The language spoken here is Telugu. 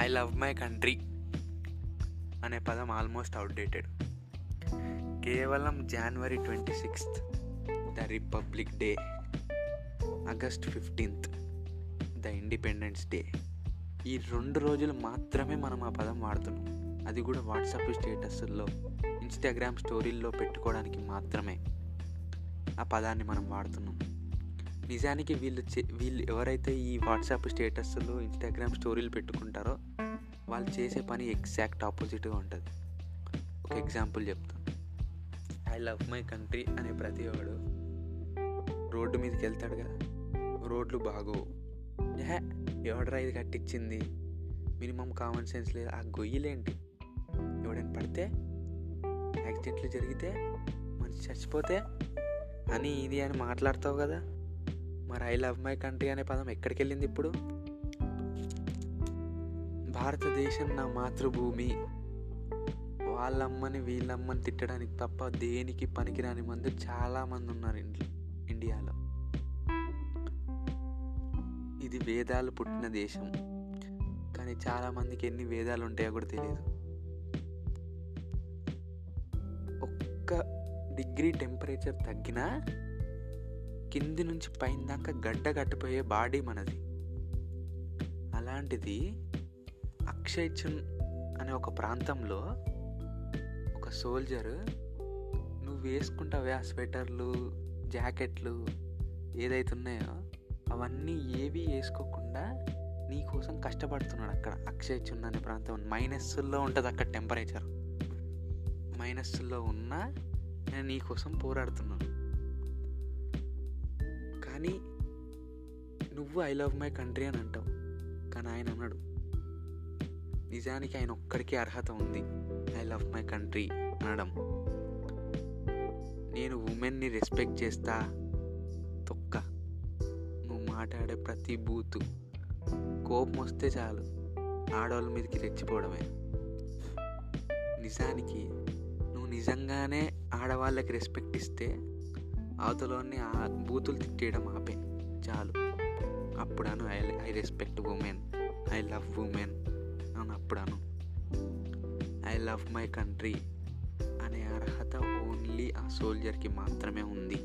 ఐ లవ్ మై కంట్రీ అనే పదం ఆల్మోస్ట్ అవుట్డేటెడ్. కేవలం January twenty sixth the Republic Day August fifteenth the Independence Day ఈ రెండు రోజులు మాత్రమే మనం ఆ పదం వాడుతున్నాం. అది కూడా వాట్సాప్ స్టేటస్ల్లో ఇన్స్టాగ్రామ్ స్టోరీల్లో పెట్టుకోవడానికి మాత్రమే ఆ పదాన్ని మనం వాడుతున్నాం. నిజానికి వీళ్ళు చే వీళ్ళు ఎవరైతే ఈ వాట్సాప్ స్టేటస్లు ఇన్స్టాగ్రామ్ స్టోరీలు పెట్టుకుంటారో వాళ్ళు చేసే పని ఎగ్జాక్ట్ ఆపోజిట్గా ఉంటుంది. ఒక ఎగ్జాంపుల్ చెప్తాను ఐ లవ్ మై కంట్రీ అనే ప్రతి వాడు రోడ్డు మీదకి వెళ్తాడు కదా. రోడ్లు బాగోవు. ఏ ఎవడరా ఇది కట్టించింది మినిమం కామన్ సెన్స్ లేదు. ఆ గొయ్యిలేంటి? ఎవడైనా పడితే యాక్సిడెంట్లు జరిగితే మనిషి చచ్చిపోతే అని ఇది అని మాట్లాడతావు కదా. మరి ఐ లవ్ మై కంట్రీ అనే పదం ఎక్కడికి వెళ్ళింది ఇప్పుడు? భారతదేశం నా మాతృభూమి. వాళ్ళమ్మని వీళ్ళమ్మని తిట్టడానికి తప్ప దేనికి పనికిరాని మంది చాలామంది ఉన్నారు ఇంట్లో ఇండియాలో. ఇది వేదాలు పుట్టిన దేశం. కానీ చాలామందికి ఎన్ని వేదాలు ఉంటాయో కూడా తెలియదు ఒక్క డిగ్రీ టెంపరేచర్ తగ్గినా కింది నుంచి పైన దాకా గడ్డ కట్టిపోయే బాడీ మనది. అలాంటిది అక్షయ్ అనే ఒక ప్రాంతంలో ఒక సోల్జర్ నువ్వు వేసుకుంటావే ఆ స్వెటర్లు జాకెట్లు ఏదైతే ఉన్నాయో అవన్నీ ఏవి వేసుకోకుండా నీ కోసం కష్టపడుతున్నాడు అక్కడ అక్షయ్చున్ అనే ప్రాంతం. మైనస్లో ఉంటుంది అక్కడ టెంపరేచర్ మైనస్లో ఉన్నా నేను నీ కోసం పోరాడుతున్నాను. కానీ నువ్వు ఐ లవ్ మై కంట్రీ అని అంటావు. కానీ ఆయన అన్నాడు నిజానికి ఆయన ఒక్కడికే అర్హత ఉంది. ఐ లవ్ మై కంట్రీ అనడం. నేను ఉమెన్ని రెస్పెక్ట్ చేస్తా తొక్క. నువ్వు మాట్లాడే ప్రతి బూతు కోపం వస్తే చాలు. ఆడవాళ్ళ మీదకి రెచ్చిపోవడమే. నిజానికి నువ్వు నిజంగానే ఆడవాళ్ళకి రెస్పెక్ట్ ఇస్తే అవతలోని బూతులు తిట్టేయడం ఆపే. చాలు. అప్పుడను I I respect women I love women అని అప్పుడను. ఐ లవ్ మై కంట్రీ అనే అర్హత ఓన్లీ ఆ సోల్జర్కి మాత్రమే ఉంది.